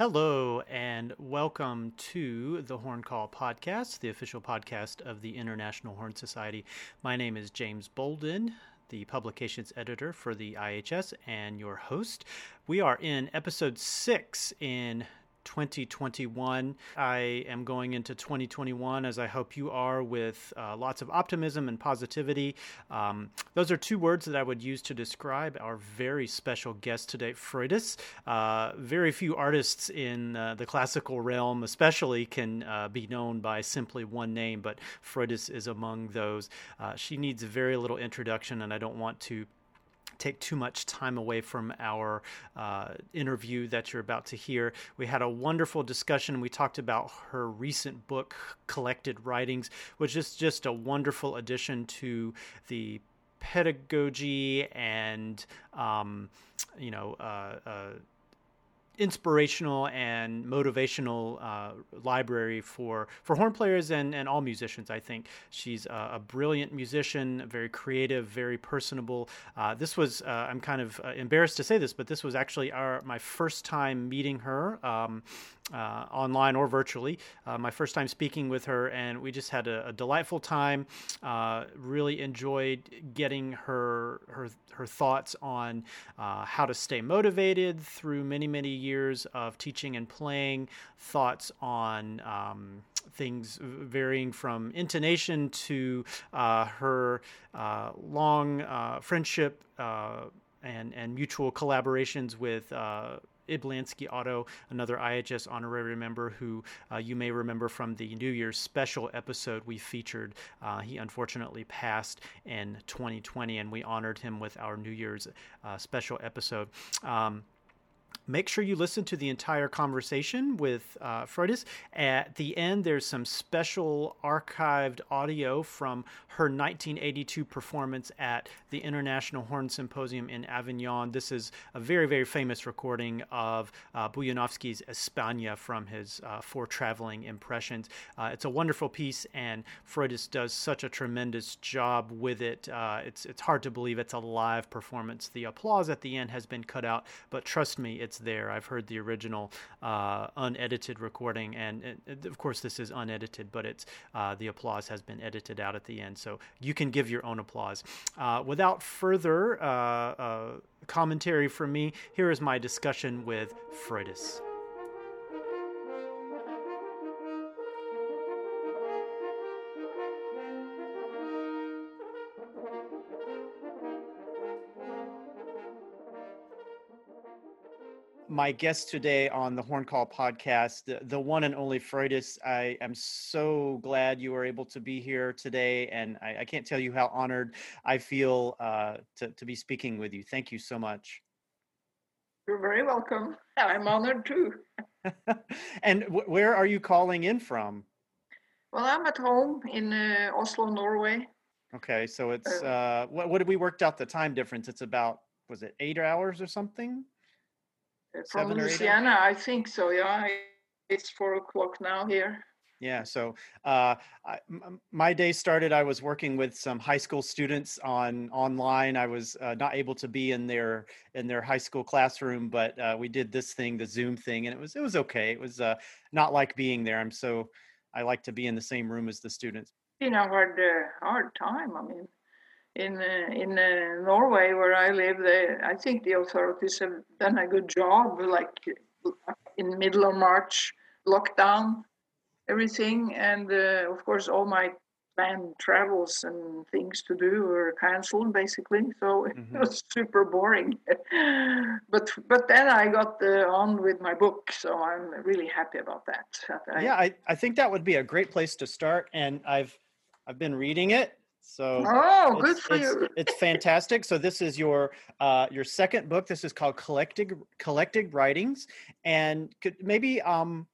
Hello, and welcome to the Horn Call Podcast, the official podcast of the International Horn Society. My name is James Boldin, the publications editor for the IHS, and your host. We are in episode six in 2021. I am going into 2021 as I hope you are with uh, lots of optimism and positivity. Um, those are two words that I would use to describe our very special guest today, Frøydis. Uh, very few artists in uh, the classical realm, especially, can uh, be known by simply one name, but Frøydis is among those. Uh, she needs very little introduction, and I don't want to take too much time away from our uh, interview that you're about to hear. We had a wonderful discussion. We talked about her recent book, Collected Writings, which is just a wonderful addition to the pedagogy and um, you know uh, uh, inspirational and motivational uh, library for for horn players and and all musicians. I think she's a, a brilliant musician, very creative, very personable. Uh, this was uh, I'm kind of uh, embarrassed to say this, but this was actually our my first time meeting her. Um, uh, online or virtually. Uh, my first time speaking with her, and we just had a, a delightful time. Uh, really enjoyed getting her her her thoughts on uh, how to stay motivated through many many years of teaching and playing. Thoughts on um, things varying from intonation to uh, her uh, long friendship. and, and mutual collaborations with Ib Lanzky-Otto, another IHS honorary member who uh, you may remember from the New Year's special episode we featured. Uh, he unfortunately passed in 2020, and we honored him with our New Year's uh, special episode. Um, make sure you listen to the entire conversation with uh. At the end, there's some special archived audio from her 1982 performance at the International Horn Symposium in Avignon. This is a very, very famous recording of uh, Bujanovsky's España from his uh, Four Traveling Impressions. Uh, it's a wonderful piece, and Frøydis does such a tremendous job with it. Uh, it's, it's hard to believe it's a live performance. The applause at the end has been cut out, but trust me, it's there. I've heard the original uh, unedited recording, and, of course this is unedited, but it's uh, the applause has been edited out at the end, so you can give your own applause. Uh, without further uh, uh, commentary from me, here is my discussion with Frøydis. My guest today on the Horn Call podcast, the, the one and only Frøydis. I am so glad you were able to be here today, and I, I can't tell you how honored I feel uh, to, to be speaking with you. Thank you so much. You're very welcome. I'm honored too. and w- where are you calling in from? Well, I'm at home in uh, Oslo, Norway. Okay, so it's uh, uh, what, what did we worked out the time difference? It's about was it eight hours or something? From Louisiana. I think so. Yeah, it's four o'clock now here. Yeah, so uh, I, my day started. I was working with some high school students on online. I was uh, not able to be in their in their high school classroom, but uh, we did this thing, the Zoom thing, and it was it was okay. It was uh, not like being there. I'm so I like to be in the same room as the students. You know, hard uh, hard time. I mean, in uh, in uh, Norway where I live, they, I think the authorities have done a good job. Like in middle of March, lockdown, everything, and uh, of course all my planned travels and things to do were cancelled basically. So it mm-hmm. was super boring. but but then I got on with my book, so I'm really happy about that. yeah, I, I think that would be a great place to start, and I've I've been reading it so oh, good for it's, you! It's fantastic. So this is your uh, your second book. This is called Collected Collected Writings, and could maybe um,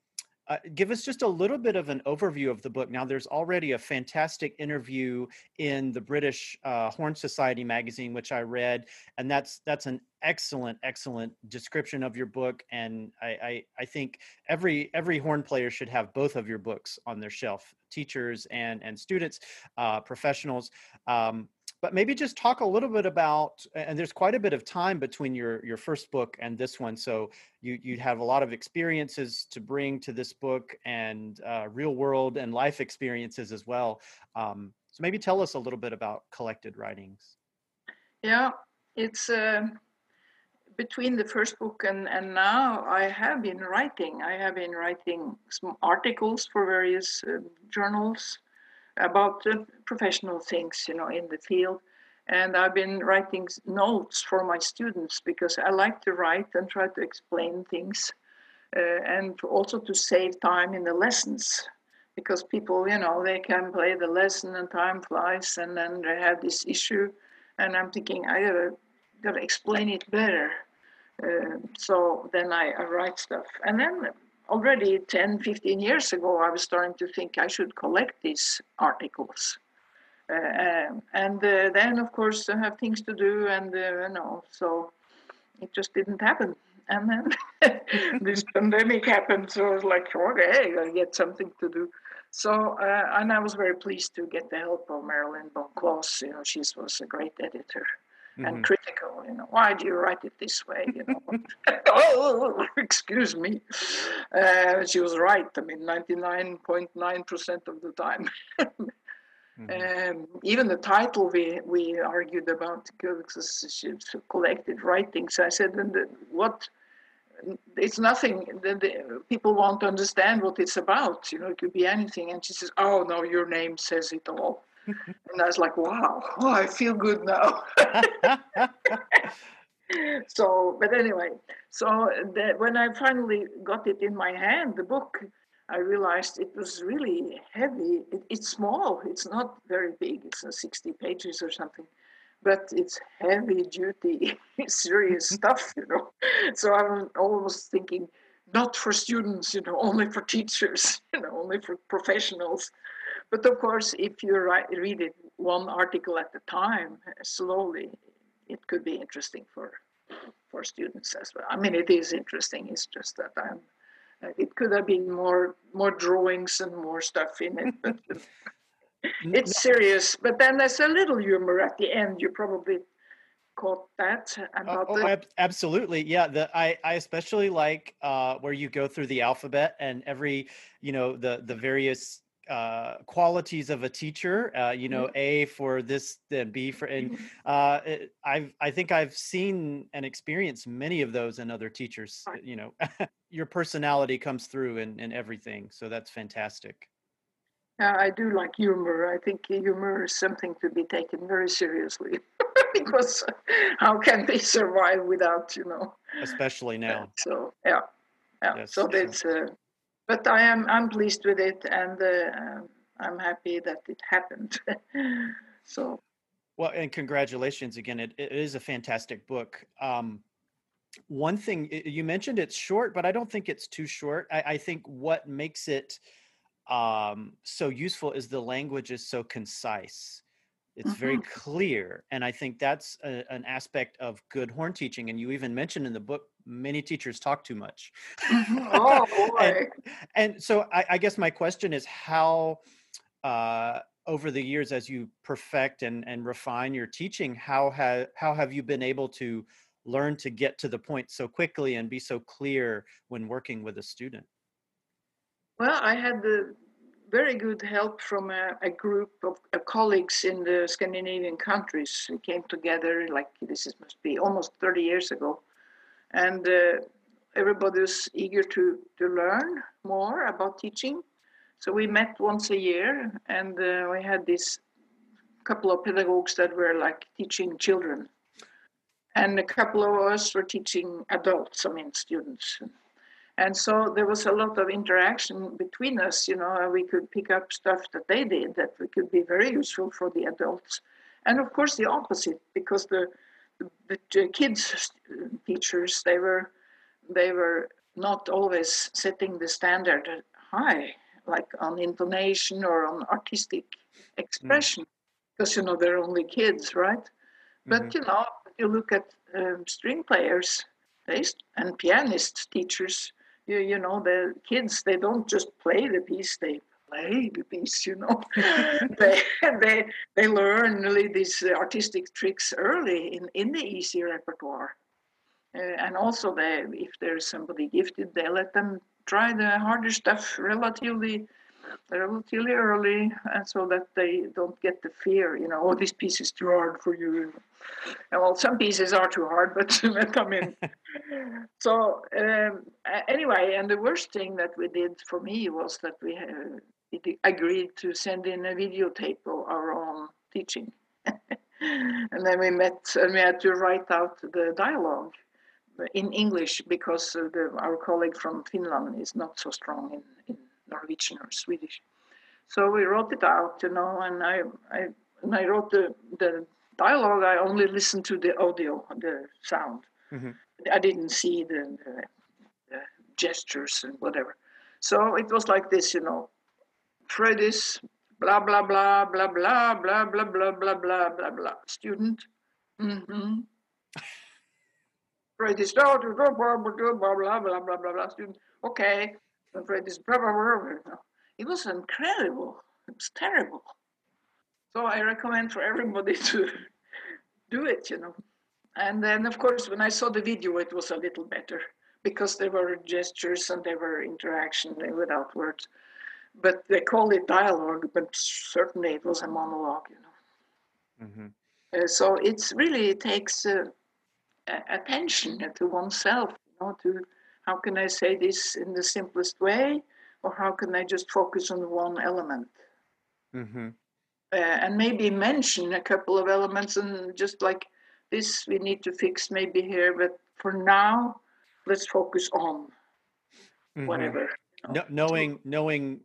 uh, give us just a little bit of an overview of the book. Now, there's already a fantastic interview in the British uh, Horn Society magazine, which I read, and that's that's an excellent, excellent description of your book. And I, I, I think every every horn player should have both of your books on their shelf, teachers and and students, uh, professionals. Um, but maybe just talk a little bit about and there's quite a bit of time between your your first book and this one so you you have a lot of experiences to bring to this book and uh, real world and life experiences as well um, so maybe tell us a little bit about collected writings. Yeah it's uh, between the first book and, and now i have been writing. I have been writing some articles for various uh, journals about professional things, you know, in the field. And I've been writing notes for my students because I like to write and try to explain things, uh, and also to save time in the lessons. Because people, you know, they can play the lesson and time flies, and then they have this issue, and I'm thinking I gotta gotta explain it better. Uh, so then I, I write stuff, and then already 10, 15 years ago, I was starting to think I should collect these articles. Uh, um, and uh, then, of course, I have things to do, and uh, you know, so it just didn't happen. And then this pandemic happened, so I was like, okay, I get something to do. So, uh, and I was very pleased to get the help of Marilyn Bone Kloss. You know, she was a great editor mm-hmm. and critical. You know, why do you write it this way? You know, oh, excuse me. Uh, she was right. I mean, ninety nine point nine percent of the time. mm-hmm. um, even the title we we argued about collected writings. I said, and the, what? It's nothing. The, the, people won't understand what it's about. You know, it could be anything. And she says, "Oh no, your name says it all." And I was like, wow, oh, I feel good now. so, but anyway, so when I finally got it in my hand, the book, I realized it was really heavy. It, it's small, it's not very big, it's uh, 60 pages or something, but it's heavy duty, serious stuff, you know. So I'm almost thinking, not for students, you know, only for teachers, you know, only for professionals. But of course, if you write, read it one article at a time, slowly, it could be interesting for for students as well. I mean, it is interesting. It's just that I'm. Uh, it could have been more more drawings and more stuff in it, but it's serious. But then there's a little humor at the end. You probably caught that about oh, oh absolutely yeah the i i especially like uh where you go through the alphabet and every you know the the various uh, qualities of a teacher. Uh, you know, mm-hmm. A for this, then B for, and mm-hmm. uh, it, I've I think I've seen and experienced many of those in other teachers. You know, your personality comes through in, in everything, so that's fantastic. Yeah, I do like humor. I think humor is something to be taken very seriously because how can they survive without you know? Especially now. So yeah, yeah. Yes, so it's. Uh, but I am I'm pleased with it, and uh, I'm happy that it happened. so. Well, and congratulations again. It, it is a fantastic book. Um, one thing you mentioned it's short, but I don't think it's too short. I, I think what makes it um, so useful is the language is so concise. It's mm-hmm. very clear, and I think that's a, an aspect of good horn teaching. And you even mentioned in the book many teachers talk too much. Mm-hmm. oh boy! and, and, so I, I, guess my question is how. Uh, over the years, as you perfect and, and refine your teaching, how have how have you been able to learn to get to the point so quickly and be so clear when working with a student? Well, I had the very good help from a, a group of uh, colleagues in the Scandinavian countries. We came together like this is, must be almost 30 years ago, and uh, everybody was eager to to learn more about teaching. So we met once a year, and uh, we had this couple of pedagogues that were like teaching children, and a couple of us were teaching adults. I mean students. And so there was a lot of interaction between us. You know, we could pick up stuff that they did that we could be very useful for the adults, and of course the opposite because the the, the kids teachers they were they were not always setting the standard high like on intonation or on artistic expression mm. because you know they're only kids right mm-hmm. but you know you look at um, string players and pianist teachers you, you know the kids they don't just play the piece they play the piece, you know. they, they, they learn really these artistic tricks early in, in the easy repertoire. Uh, and also, they, if there's somebody gifted, they let them try the harder stuff relatively relatively early and so that they don't get the fear you know oh this piece is too hard for you and well some pieces are too hard but i in. so um, anyway and the worst thing that we did for me was that we uh, agreed to send in a videotape of our own teaching and then we met and we had to write out the dialogue in english because uh, the, our colleague from finland is not so strong in, in Norwegian or Swedish. So we wrote it out, you know, and I, I, and I wrote the, the dialogue. I only listened to the audio, the sound. Mm-hmm. I didn't see the, the, the, gestures and whatever. So it was like this, you know, Frøydis, blah, blah, blah, blah, blah, blah, blah, blah, blah, blah, blah, blah. Student. Mm-hmm. Frøydis, blah, blah, blah, blah, blah, blah, blah, blah, student. Okay, this it was incredible. It was terrible. So I recommend for everybody to do it, you know. And then, of course, when I saw the video, it was a little better because there were gestures and there were interaction without words. But they call it dialogue, but certainly it was a monologue, you know. Mm-hmm. Uh, so it's really it takes uh, attention to oneself, you know, to how can I say this in the simplest way, or how can I just focus on one element? Mm-hmm. Uh, and maybe mention a couple of elements and just like this we need to fix maybe here, but for now, let's focus on mm-hmm. whatever. You know? no, knowing knowing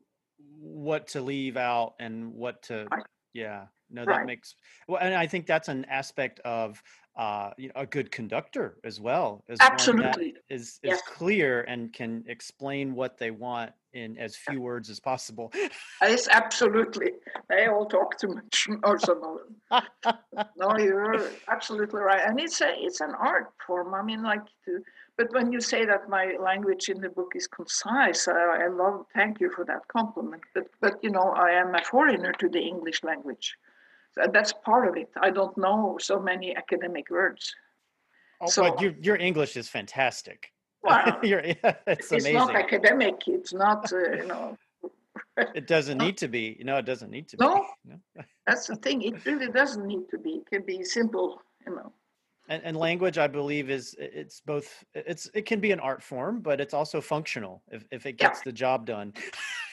what to leave out and what to right. yeah no that right. makes well and i think that's an aspect of uh, you know, a good conductor as well as absolutely is is yes. clear and can explain what they want in as few words as possible. Yes, absolutely. They all talk too much, or some of them. no, you're absolutely right, and it's a it's an art form. I mean, like to. But when you say that my language in the book is concise, I, I love. Thank you for that compliment. But but you know, I am a foreigner to the English language that's part of it. I don't know so many academic words. Oh, so, but your your English is fantastic. Wow, it's, it's amazing. not academic. It's not uh, you know. it doesn't need to be. You know, it doesn't need to no, be. No, that's the thing. It really doesn't need to be. It can be simple. You know. And, and, language, I believe, is it's both. It's it can be an art form, but it's also functional if if it gets yeah. the job done.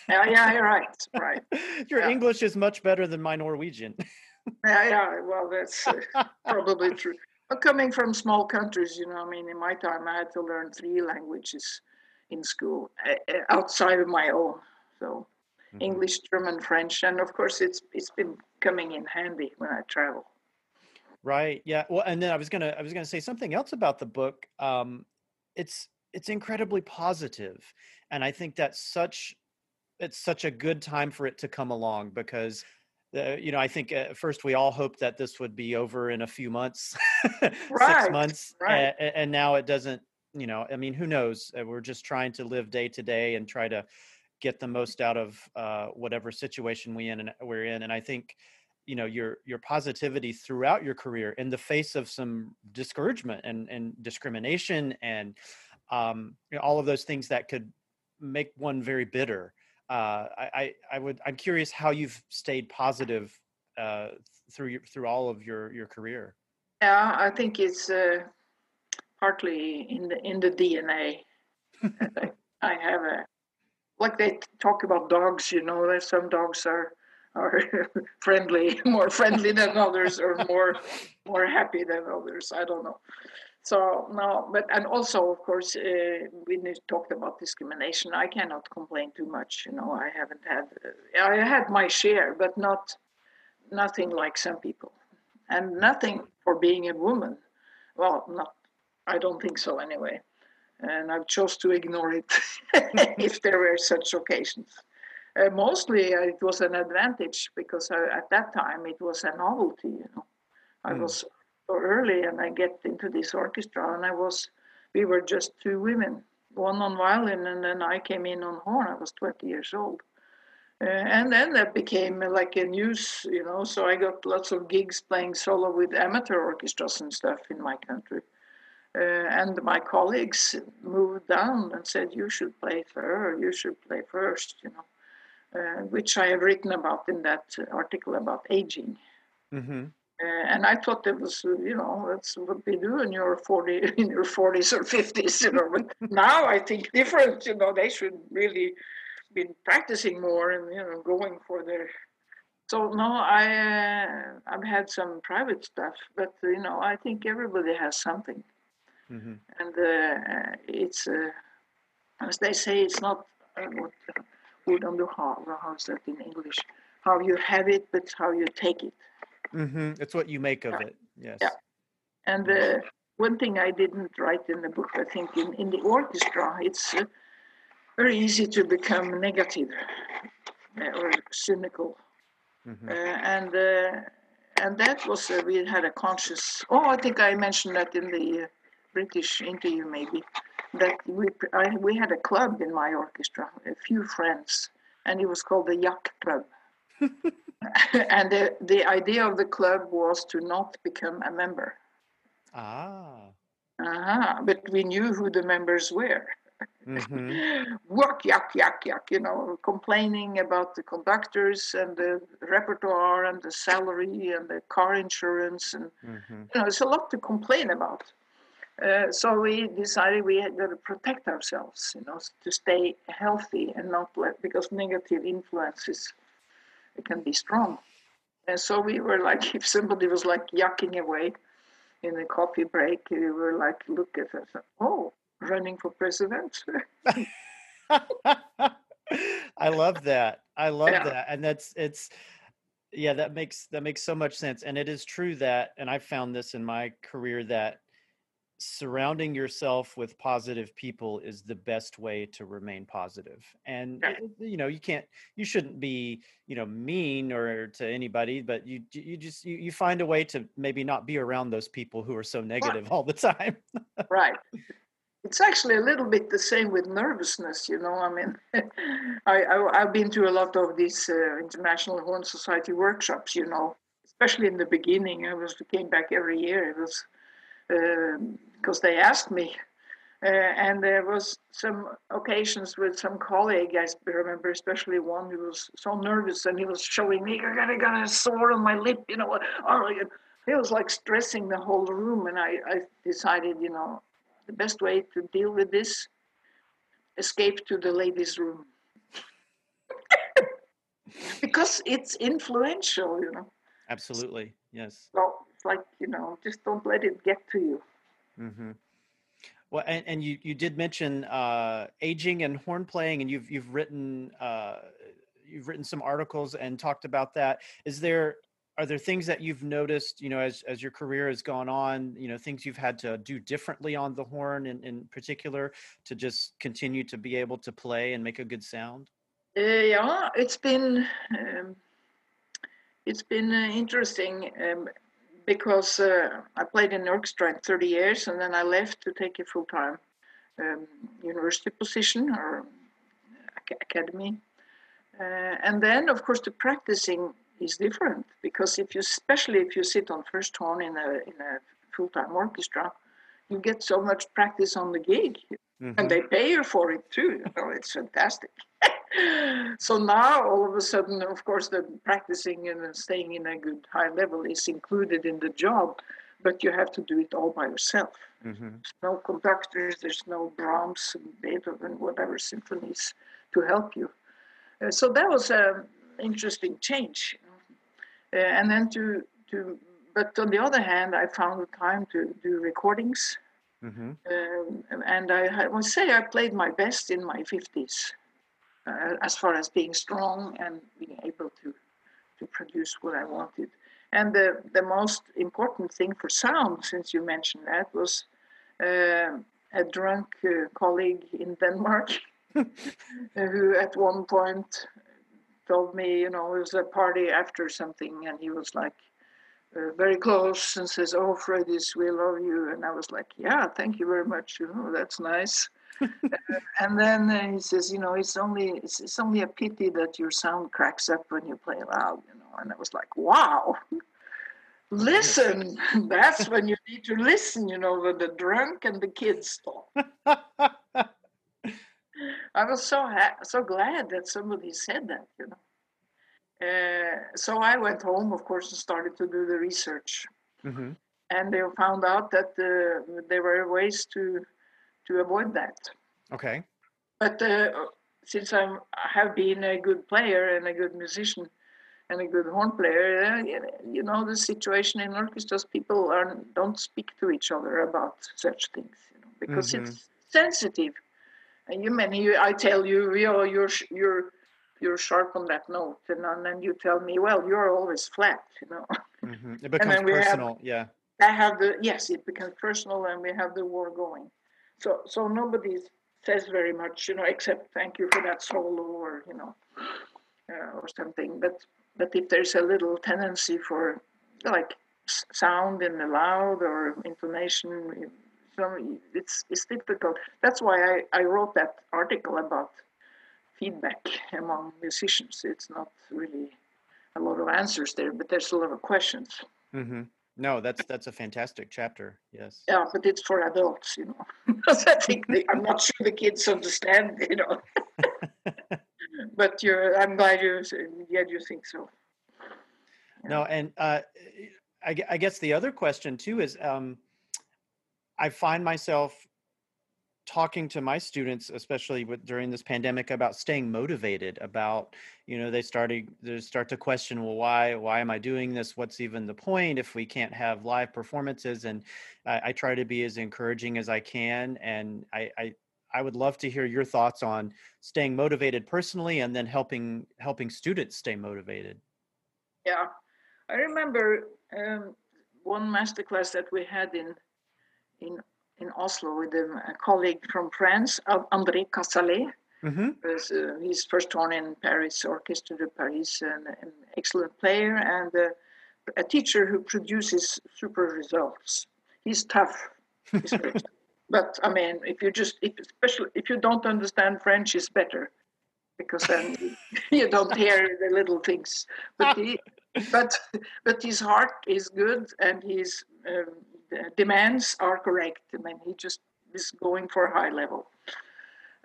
yeah, yeah, you're right. Right. Your yeah. English is much better than my Norwegian. Yeah, yeah. Well, that's uh, probably true. But coming from small countries, you know, I mean, in my time, I had to learn three languages in school uh, outside of my own. So, mm-hmm. English, German, French, and of course, it's it's been coming in handy when I travel. Right. Yeah. Well, and then I was gonna I was gonna say something else about the book. Um, it's it's incredibly positive, and I think that's such it's such a good time for it to come along because uh, you know, I think at first we all hoped that this would be over in a few months, right, six months, right. and, and now it doesn't. You know, I mean, who knows? Uh, we're just trying to live day to day and try to get the most out of uh, whatever situation we in and we're in. And I think, you know, your your positivity throughout your career in the face of some discouragement and and discrimination and um, you know, all of those things that could make one very bitter uh, I, I would I'm curious how you've stayed positive uh, through your, through all of your your career. Yeah, I think it's uh, partly in the in the DNA. I, I have a like they talk about dogs. You know, that some dogs are are friendly, more friendly than others, or more more happy than others. I don't know. So no, but and also of course uh, when you talked about discrimination, I cannot complain too much. You know, I haven't had uh, I had my share, but not nothing like some people, and nothing for being a woman. Well, not I don't think so anyway, and I've chose to ignore it if there were such occasions. Uh, mostly uh, it was an advantage because I, at that time it was a novelty. You know, I mm. was so early and I get into this orchestra and I was we were just two women one on violin and then I came in on horn I was 20 years old Uh, and then that became like a news, you know. So I got lots of gigs playing solo with amateur orchestras and stuff in my country. Uh, and my colleagues moved down and said, "You should play her. You should play first, you know." Uh, which I have written about in that article about aging. Mm-hmm. Uh, and I thought that was, you know, that's what they do in your 40, in your 40s or 50s, you know. But now I think different, you know, they should really been practicing more and you know going for their so no i uh, i've had some private stuff but you know i think everybody has something mm-hmm. and uh, it's uh, as they say it's not uh, what uh, do how's that in english how you have it but how you take it mm-hmm. it's what you make of yeah. it yes yeah and uh, one thing i didn't write in the book i think in, in the orchestra it's uh, very easy to become negative uh, or cynical. Mm-hmm. Uh, and uh, and that was uh, we had a conscious. Oh, I think I mentioned that in the uh, British interview, maybe that we I, we had a club in my orchestra, a few friends, and it was called the Yuck Club. and the, the idea of the club was to not become a member. Ah. Uh-huh. But we knew who the members were. Mm-hmm. Work, yuck, yuck, yuck, you know, complaining about the conductors and the repertoire and the salary and the car insurance. And, mm-hmm. you know, it's a lot to complain about. Uh, so we decided we had to protect ourselves, you know, to stay healthy and not let, because negative influences it can be strong. And so we were like, if somebody was like yucking away in the coffee break, we were like, look at us, oh, running for president. I love that. I love yeah. that. And that's it's yeah, that makes that makes so much sense. And it is true that and I've found this in my career that surrounding yourself with positive people is the best way to remain positive and yeah. you know you can't you shouldn't be you know mean or to anybody but you you just you, you find a way to maybe not be around those people who are so negative right. all the time right it's actually a little bit the same with nervousness you know i mean I, I have been to a lot of these uh, international horn society workshops you know especially in the beginning i was came back every year it was because um, they asked me uh, and there was some occasions with some colleague i remember especially one who was so nervous and he was showing me i got, I got a sore on my lip you know oh, he was like stressing the whole room and I, I decided you know the best way to deal with this escape to the ladies' room. because it's influential, you know. Absolutely, yes. So like, you know, just don't let it get to you. Mm-hmm. Well, and, and you, you did mention uh, aging and horn playing, and you've you've written uh, you've written some articles and talked about that. Is there are there things that you've noticed you know as as your career has gone on you know things you've had to do differently on the horn in, in particular to just continue to be able to play and make a good sound uh, yeah it's been um, it's been uh, interesting um, because uh, I played in orchestra in 30 years and then I left to take a full-time um, university position or academy uh, and then of course the practicing is different because if you, especially if you sit on first horn in a in a full-time orchestra, you get so much practice on the gig, mm-hmm. and they pay you for it too. You know, it's fantastic. so now all of a sudden, of course, the practicing and staying in a good high level is included in the job, but you have to do it all by yourself. Mm-hmm. There's no conductors, there's no Brahms, Beethoven, whatever symphonies to help you. Uh, so that was an interesting change. Uh, and then to to but on the other hand, I found the time to do recordings. Mm-hmm. Um, and I, I will say I played my best in my 50s uh, as far as being strong and being able to, to produce what I wanted. And the, the most important thing for sound, since you mentioned that, was uh, a drunk uh, colleague in Denmark who at one point told me, you know, it was a party after something, and he was like, uh, very close and says, "Oh, Frøydis, we love you," and I was like, "Yeah, thank you very much. You know, that's nice." and then uh, he says, "You know, it's only it's, it's only a pity that your sound cracks up when you play loud." You know, and I was like, "Wow." listen that's when you need to listen you know when the drunk and the kids talk i was so ha- so glad that somebody said that you know uh, so I went home, of course, and started to do the research. Mm-hmm. And they found out that uh, there were ways to to avoid that. Okay. But uh, since I'm, I have been a good player and a good musician and a good horn player, uh, you know, the situation in orchestras, people are, don't speak to each other about such things, you know, because mm-hmm. it's sensitive. And you, many, I tell you, you know, you're, you're you're sharp on that note, and, and then you tell me, well, you're always flat, you know. Mm-hmm. It becomes personal, have, yeah. I have the yes, it becomes personal, and we have the war going. So so nobody says very much, you know, except thank you for that solo or you know, uh, or something. But but if there's a little tendency for like sound in the loud or intonation, it's it's difficult. That's why I, I wrote that article about feedback among musicians. It's not really a lot of answers there, but there's a lot of questions. Mm-hmm. No, that's that's a fantastic chapter. Yes. Yeah, but it's for adults, you know. because I think they, I'm not sure the kids understand, you know. but you're, I'm glad you, yeah, you think so. Yeah. No, and uh, I, I guess the other question too is, um, I find myself talking to my students especially with, during this pandemic about staying motivated about you know they started they start to question well why why am i doing this? What's even the point if we can't have live performances? And i, I try to be as encouraging as i can and I, I i would love to hear your thoughts on staying motivated personally and then helping helping students stay motivated. Yeah. I remember um, one masterclass that we had in in in Oslo with a, colleague from France, André Cazalet. Mm-hmm. Uh, he's first horn in Paris Orchestre de Paris, and an excellent player and uh, a teacher who produces super results. He's tough, but I mean, if you just, if, especially if you don't understand French, it's better because then you don't hear the little things. But he, but but his heart is good and he's um, demands are correct. I mean, he just is going for a high level.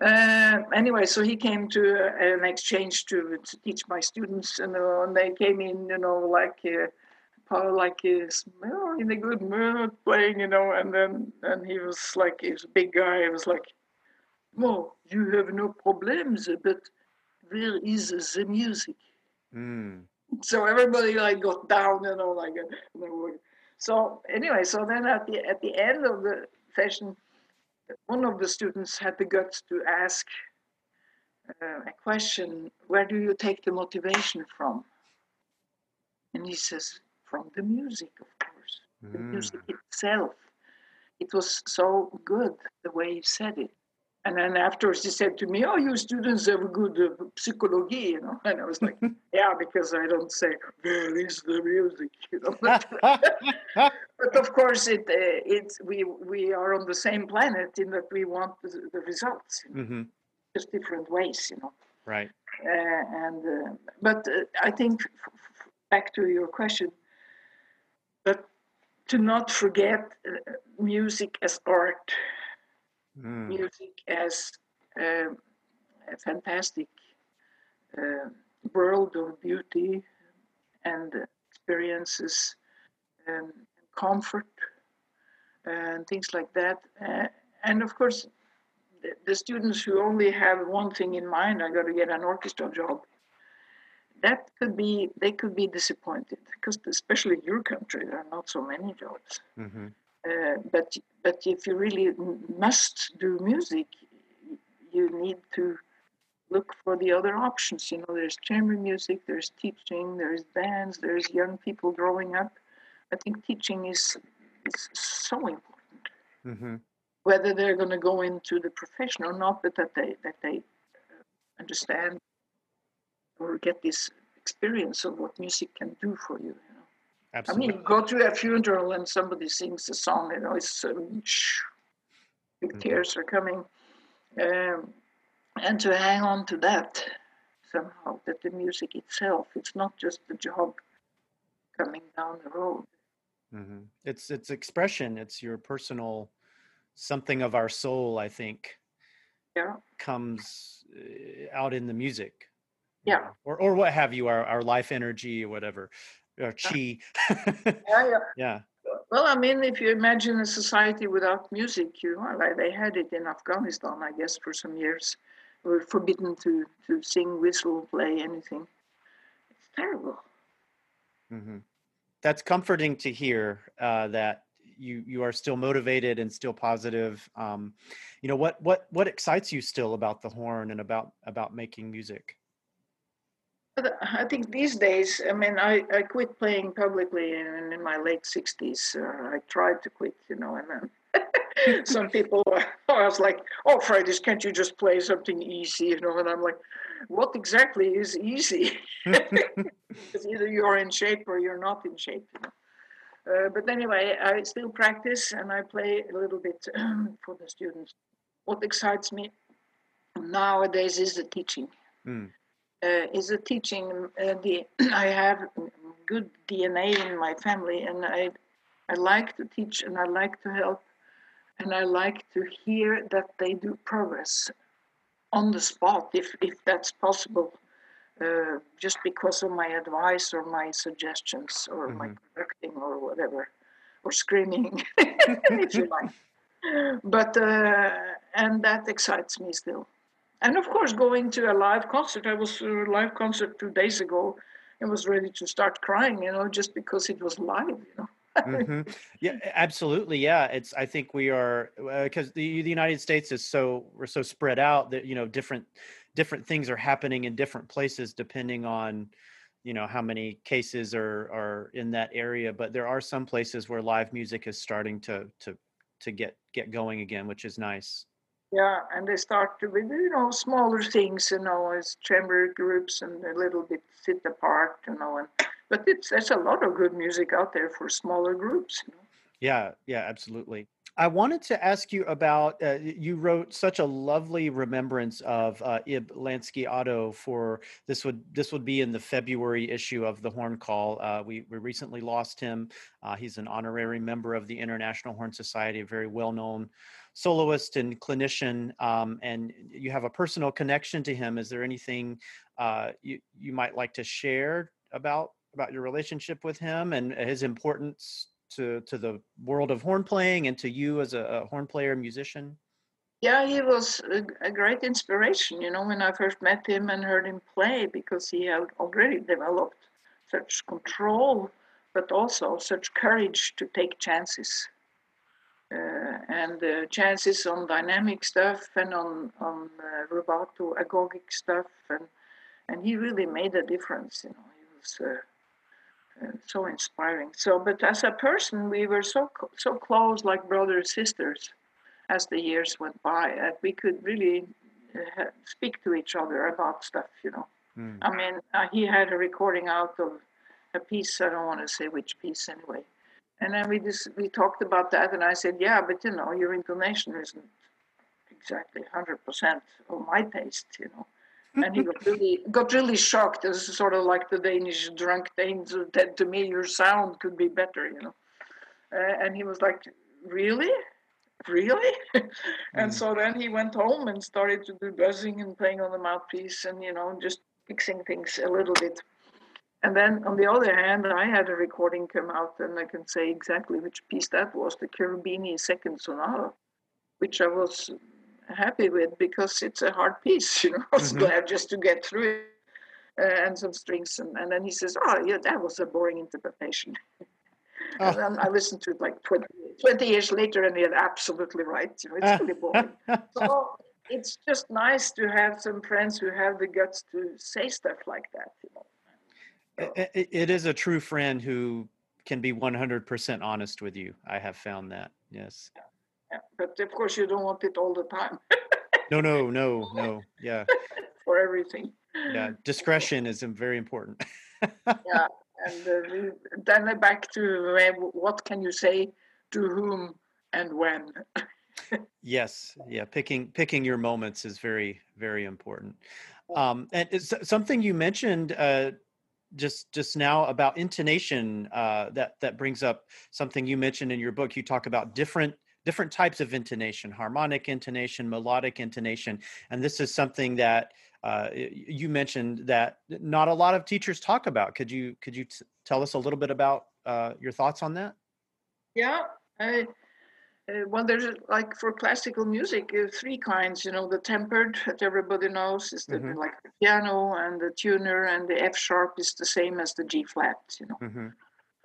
Uh, anyway, so he came to uh, an exchange to, to teach my students, and, uh, and, they came in, you know, like uh, like he's well, in a good mood, playing, you know, and then and he was like, he's a big guy. He was like, "Well, you have no problems, but where is the music?" Mm. So everybody like got down, you know, like. You so anyway, so then at the at the end of the session, one of the students had the guts to ask uh, a question: Where do you take the motivation from? And he says, "From the music, of course, mm. the music itself." It was so good the way he said it. And then afterwards he said to me, "Oh, you students have a good uh, psychology, you know." And I was like, "Yeah, because I don't say where is the music, you know." but of course, it uh, it's we we are on the same planet in that we want the, the results, you know? mm-hmm. just different ways, you know. Right. Uh, and uh, but uh, I think f- back to your question, but to not forget uh, music as art mm. music as uh, a fantastic uh, world of beauty and experiences and comfort and things like that. Uh, and of course, the, the, students who only have one thing in mind, I got to get an orchestra job. That could be, they could be disappointed because, especially in your country, there are not so many jobs. Mm-hmm. Uh, but but if you really must do music, you need to look for the other options. You know, there's chamber music, there's teaching, there's bands, there's young people growing up. I think teaching is is so important. Mm-hmm. Whether they're going to go into the profession or not, but that they that they uh, understand or get this experience of what music can do for you. Absolutely. I mean, go to a funeral and somebody sings a song, you know, it's um, shh, big Mhm. tears are coming. Um, and to hang on to that somehow, that the music itself, it's not just the job coming down the road. hmm It's it's expression. It's your personal something of our soul. I think Yeah. comes uh, out in the music. Yeah. know, or or what have you, our our life energy or whatever, or chi. Yeah, yeah. yeah. Well, I mean, if you imagine a society without music, you know, like they had it in Afghanistan, I guess, for some years. We were forbidden to, to sing, whistle, play, anything. It's terrible. Mm-hmm. That's comforting to hear uh, that you you are still motivated and still positive. Um, you know what what what excites you still about the horn and about about making music. But I think these days, I mean, I, I quit playing publicly in, in my late 60s. Uh, I tried to quit, you know, and then some people, uh, I was like, oh, Frøydis, can't you just play something easy, you know? And I'm like, what exactly is easy? Because either you're in shape or you're not in shape. You know? uh, but anyway, I still practice and I play a little bit for the students. What excites me nowadays is the teaching Mm. Uh, is a teaching. Uh, the I have good DNA in my family, and I I like to teach and I like to help, and I like to hear that they do progress on the spot, if if that's possible. Uh, just because of my advice or my suggestions or my Mhm. correcting or whatever, or screaming, if you like. But uh, and that excites me still and of course going to a live concert i was to a live concert two days ago and was ready to start crying you know just because it was live you know hmm Yeah, absolutely. Yeah, it's. I think we are because the the United States is so we're so spread out that you know different different things are happening in different places depending on you know how many cases are are in that area. But there are some places where live music is starting to to to get get going again, which is nice. Yeah and they start to with you know smaller things you know as chamber groups and a little bit sit apart you know and but it's there's a lot of good music out there for smaller groups you know? Yeah, yeah, absolutely. I wanted to ask you about uh, you wrote such a lovely remembrance of uh, Ib Lanzky-Otto for this would this would be in the February issue of the Horn Call. Uh, we we recently lost him. Uh, he's an honorary member of the International Horn Society, a very well known soloist and clinician. Um, and you have a personal connection to him. Is there anything uh, you you might like to share about about your relationship with him and his importance to to the world of horn playing and to you as a, a horn player musician Yeah, he was a, a great inspiration, you know, when I first met him and heard him play because he had already developed such control, but also such courage to take chances. Uh, and uh, chances on dynamic stuff and on, on uh, rubato agogic stuff. And, and he really made a difference, you know, he was uh, uh, so inspiring. So, but as a person, we were so, so close, like brothers, sisters as the years went by that we could really uh, speak to each other about stuff you know Mm. i mean uh, he had a recording out of a piece i don't want to say which piece anyway and then we just we talked about that and i said yeah but you know your intonation isn't exactly 100% of my taste you know and he got really got really shocked As sort of like the danish drunk danes said to me your sound could be better you know uh, and he was like really really? and Mm. so then he went home and started to do buzzing and playing on the mouthpiece and, you know, just fixing things a little bit. And then on the other hand, I had a recording come out and I can say exactly which piece that was, the Cherubini Second Sonata, which I was happy with because it's a hard piece, you know. I was Mhm. glad just to get through it. Uh, and some strings, and, and then he says, "Oh, yeah, that was a boring interpretation." And then I listened to it like 20, 20 years later, and he had absolutely right. You know, it's really boring. so it's just nice to have some friends who have the guts to say stuff like that. You know. It is a true friend who can be 100% honest with you i have found that yes Yeah. But of course, you don't want it all the time no no no no yeah for everything. yeah discretion is very important Yeah, and uh, then back to uh, what can you say to whom and when. yes, yeah, picking picking your moments is very very important. Um, and it's something you mentioned uh, just just now about intonation. Uh, that that brings up something you mentioned in your book. You talk about different different types of intonation: harmonic intonation, melodic intonation, and this is something that uh, you mentioned that not a lot of teachers talk about. Could you could you t- tell us a little bit about uh, your thoughts on that? Yeah, I, uh, well, there's like for classical music, uh, three kinds. You know, the tempered that everybody knows is the mm-hmm. like the piano and the tuner, and the F sharp is the same as the G flat. You know. Mm-hmm.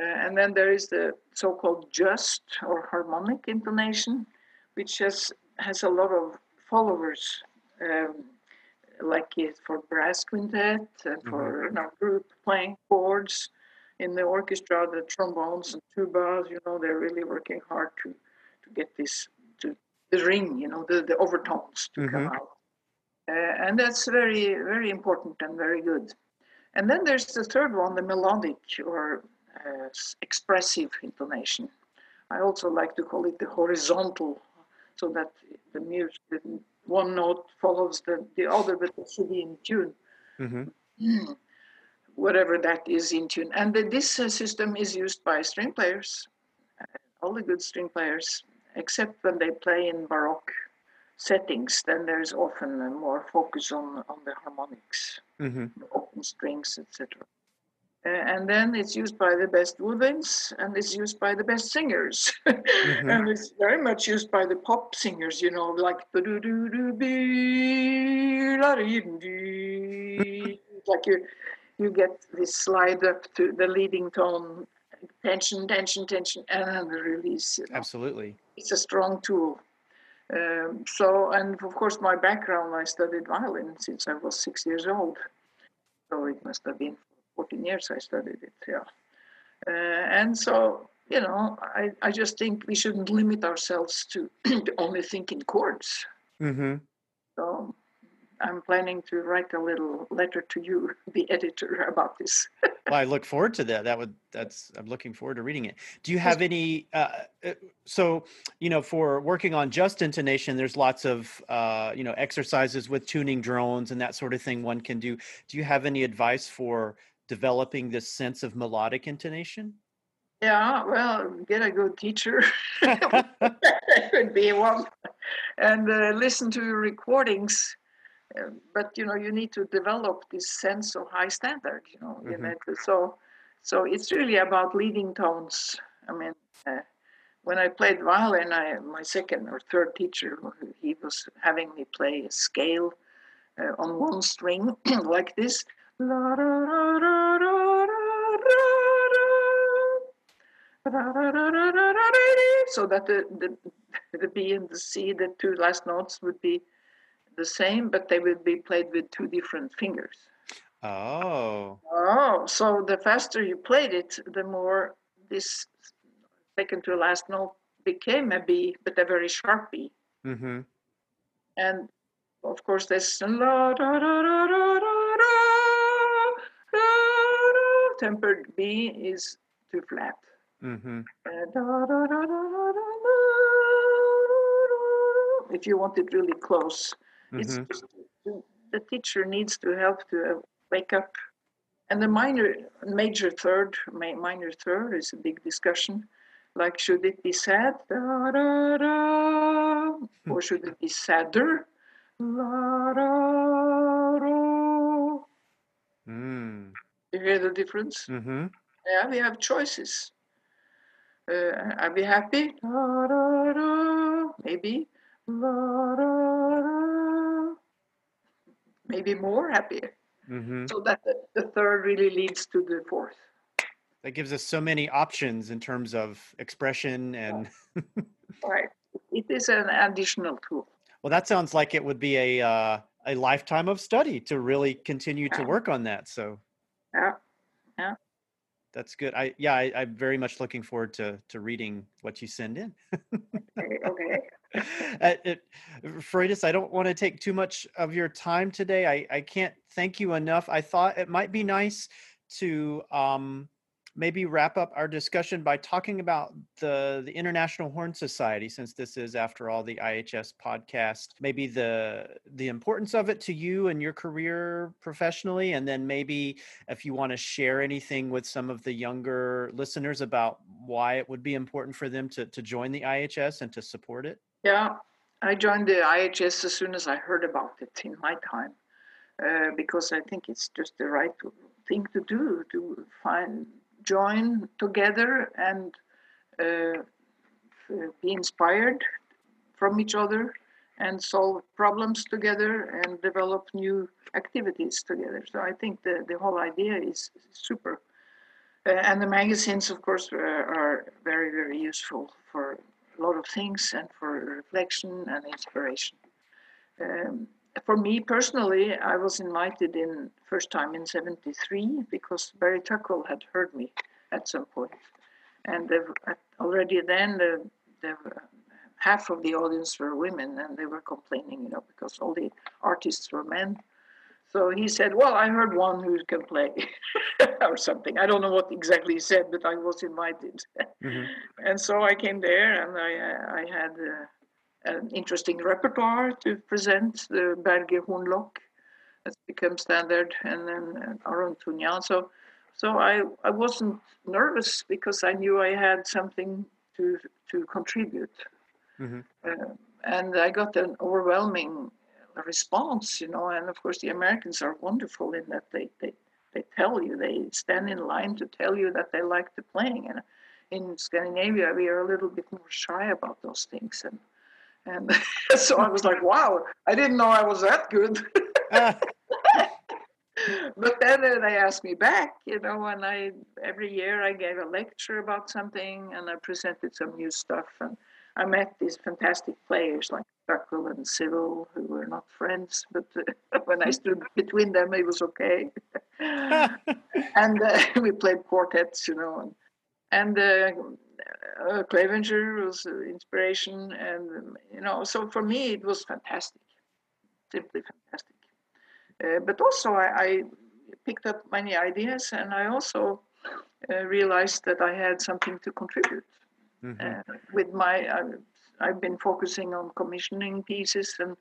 Uh, and then there is the so-called just or harmonic intonation, which has has a lot of followers. Um, like for brass quintet and for mm-hmm. you know, group playing chords in the orchestra, the trombones and tubas, you know, they're really working hard to to get this to the ring, you know, the, the overtones to mm-hmm. come out. Uh, and that's very, very important and very good. And then there's the third one, the melodic or uh, expressive intonation. I also like to call it the horizontal, so that the music, one note follows the, the other, but it should be in tune. Mm-hmm. Mm. Whatever that is in tune. And the, this uh, system is used by string players, uh, all the good string players, except when they play in Baroque settings, then there's often a more focus on, on the harmonics, mm-hmm. open strings, etc. Uh, and then it's used by the best woodwinds and it's used by the best singers. Mm-hmm. and it's very much used by the pop singers, you know, like like you you get this slide up to the leading tone, tension, tension, tension, and then the release. You know. Absolutely. It's a strong tool. Um, so, and of course, my background, I studied violin since I was six years old. So it must have been 14 years I studied it, yeah. Uh, and so, you know, I, I just think we shouldn't limit ourselves to, to only think in chords. Mm-hmm. So I'm planning to write a little letter to you, the editor, about this. well, I look forward to that. That would that's I'm looking forward to reading it. Do you have any? Uh, uh, so you know, for working on just intonation, there's lots of uh, you know exercises with tuning drones and that sort of thing one can do. Do you have any advice for developing this sense of melodic intonation? Yeah, well, get a good teacher. would be one, and uh, listen to recordings. Uh, but you know, you need to develop this sense of high standard. You know, mm-hmm. you know so so it's really about leading tones. I mean, uh, when I played violin, I, my second or third teacher, he was having me play a scale uh, on one string like this, so that the, the, the B and the C, the two last notes would be the same, but they would be played with two different fingers. Oh. Oh, so the faster you played it, the more this second to last note became a B, but a very sharp B. Mm-hmm. And of course, this la da da da da tempered B is too flat. Mm-hmm. If you want it really close, mm-hmm. it's just, the teacher needs to help to wake up. And the minor, major third, minor third is a big discussion. Like, should it be sad, da, da, da, or should it be sadder? La, da, da. Mm. You hear the difference? Mm-hmm. Yeah, we have choices. Uh, are we happy? Da, da, da. Maybe. Maybe more happy. Mm-hmm. So that the, the third really leads to the fourth. That gives us so many options in terms of expression and. right. It is an additional tool. Well, that sounds like it would be a uh, a lifetime of study to really continue to work on that. So yeah yeah that's good i yeah I, am very much looking forward to to reading what you send in okay, okay. Uh, it, I don't want to take too much of your time today. I, I can't thank you enough. I thought it might be nice to um, maybe wrap up our discussion by talking about the the International Horn Society, since this is, after all, the IHS podcast. Maybe the the importance of it to you and your career professionally, and then maybe if you want to share anything with some of the younger listeners about why it would be important for them to to join the IHS and to support it. Yeah, I joined the IHS as soon as I heard about it in my time, uh, because I think it's just the right thing to do to find join together and uh, be inspired from each other and solve problems together and develop new activities together. So I think the, the whole idea is super. Uh, and the magazines, of course, uh, are very, very useful for a lot of things and for reflection and inspiration. Um, for me personally, I was invited in first time in '73 because Barry Tuckwell had heard me at some point, and already then the, the half of the audience were women, and they were complaining, you know, because all the artists were men. So he said, "Well, I heard one who can play, or something. I don't know what exactly he said, but I was invited, mm-hmm. and so I came there, and I I had." Uh, an interesting repertoire to present the Berge Hornlokk has become standard and then Aron Tunyan. So, so I, I wasn't nervous because I knew I had something to, to contribute. Mm-hmm. Uh, and I got an overwhelming response, you know, and of course the Americans are wonderful in that they, they, they tell you, they stand in line to tell you that they like the playing. And in Scandinavia, we are a little bit more shy about those things. And and so I was like, wow, I didn't know I was that good. but then uh, they asked me back, you know, and I every year I gave a lecture about something and I presented some new stuff and I met these fantastic players like Tuckwell and Civil who were not friends, but uh, when I stood between them, it was okay. and uh, we played quartets, you know, and, and uh, uh, Clevenger was inspiration, and you know, so for me it was fantastic, simply fantastic. Uh, but also I, I, picked up many ideas, and I also uh, realized that I had something to contribute. Mm-hmm. Uh, with my, I've been focusing on commissioning pieces and,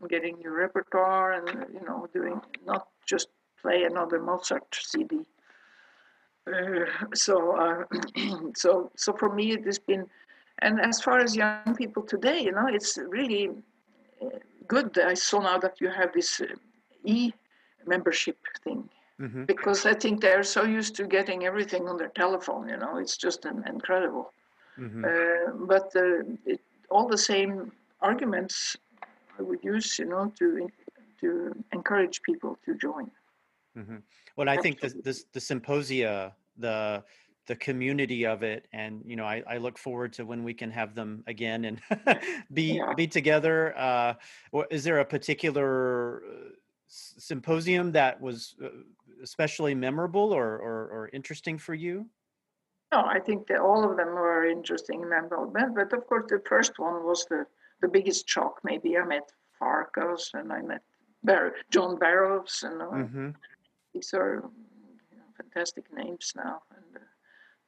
and getting new repertoire, and you know, doing not just play another Mozart CD uh, so, uh, so, so for me, it has been, and as far as young people today, you know, it's really uh, good. I saw now that you have this uh, e membership thing. Mm-hmm. Because I think they're so used to getting everything on their telephone, you know, it's just an, incredible. Mm-hmm. Uh, but it, all the same arguments I would use, you know, to to encourage people to join. Mm-hmm. Well, I think the, the, the symposia, the the community of it, and you know, I, I look forward to when we can have them again and be yeah. be together. Uh, is there a particular uh, symposium that was uh, especially memorable or, or, or interesting for you? No, I think that all of them were interesting and memorable. But of course, the first one was the, the biggest shock. Maybe I met Farkas and I met Bar- John Barrows and uh, mm-hmm these are you know, fantastic names now. And uh,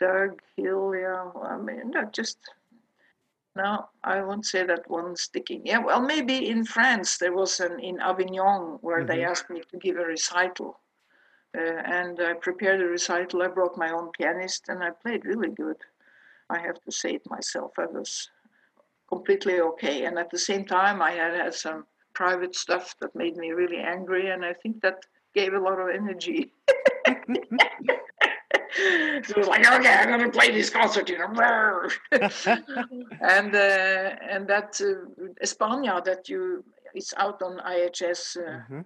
Doug Hill, yeah, I mean, not just now I won't say that one sticking. Yeah, well, maybe in France there was an in Avignon where mm-hmm. they asked me to give a recital. Uh, and I prepared a recital. I brought my own pianist and I played really good. I have to say it myself. I was completely okay. And at the same time, I had had some private stuff that made me really angry. And I think that gave a lot of energy. so it was like, okay, I'm gonna play this concert, you know. and uh, and that uh, España that you it's out on IHS. Uh, mm-hmm.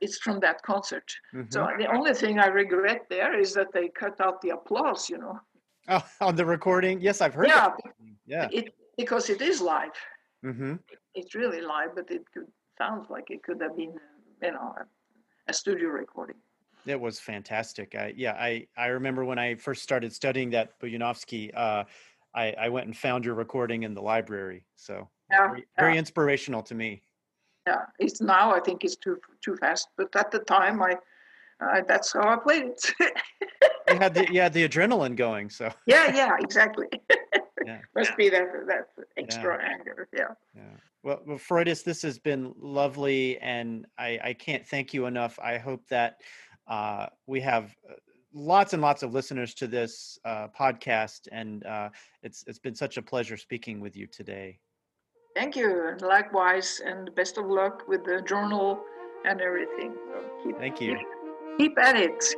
It's from that concert. Mm-hmm. So the only thing I regret there is that they cut out the applause. You know. Oh, on the recording, yes, I've heard. Yeah, yeah. It, because it is live. Mm-hmm. It's really live, but it could sounds like it could have been, you know, a studio recording. It was fantastic. I, yeah, I, I remember when I first started studying that Bujanovsky, uh, I, I went and found your recording in the library. So yeah, very, yeah. very inspirational to me. Yeah, it's now I think it's too too fast, but at the time I, uh, that's how I played it. you had the you had the adrenaline going, so yeah, yeah, exactly. yeah. Must be that that extra anger. Yeah. Yeah. Well, well, Frøydis, this has been lovely, and I, I can't thank you enough. I hope that uh, we have uh, lots and lots of listeners to this uh, podcast, and uh, it's it's been such a pleasure speaking with you today. Thank you, and likewise, and best of luck with the journal and everything. So keep, Thank you. Keep, keep at it.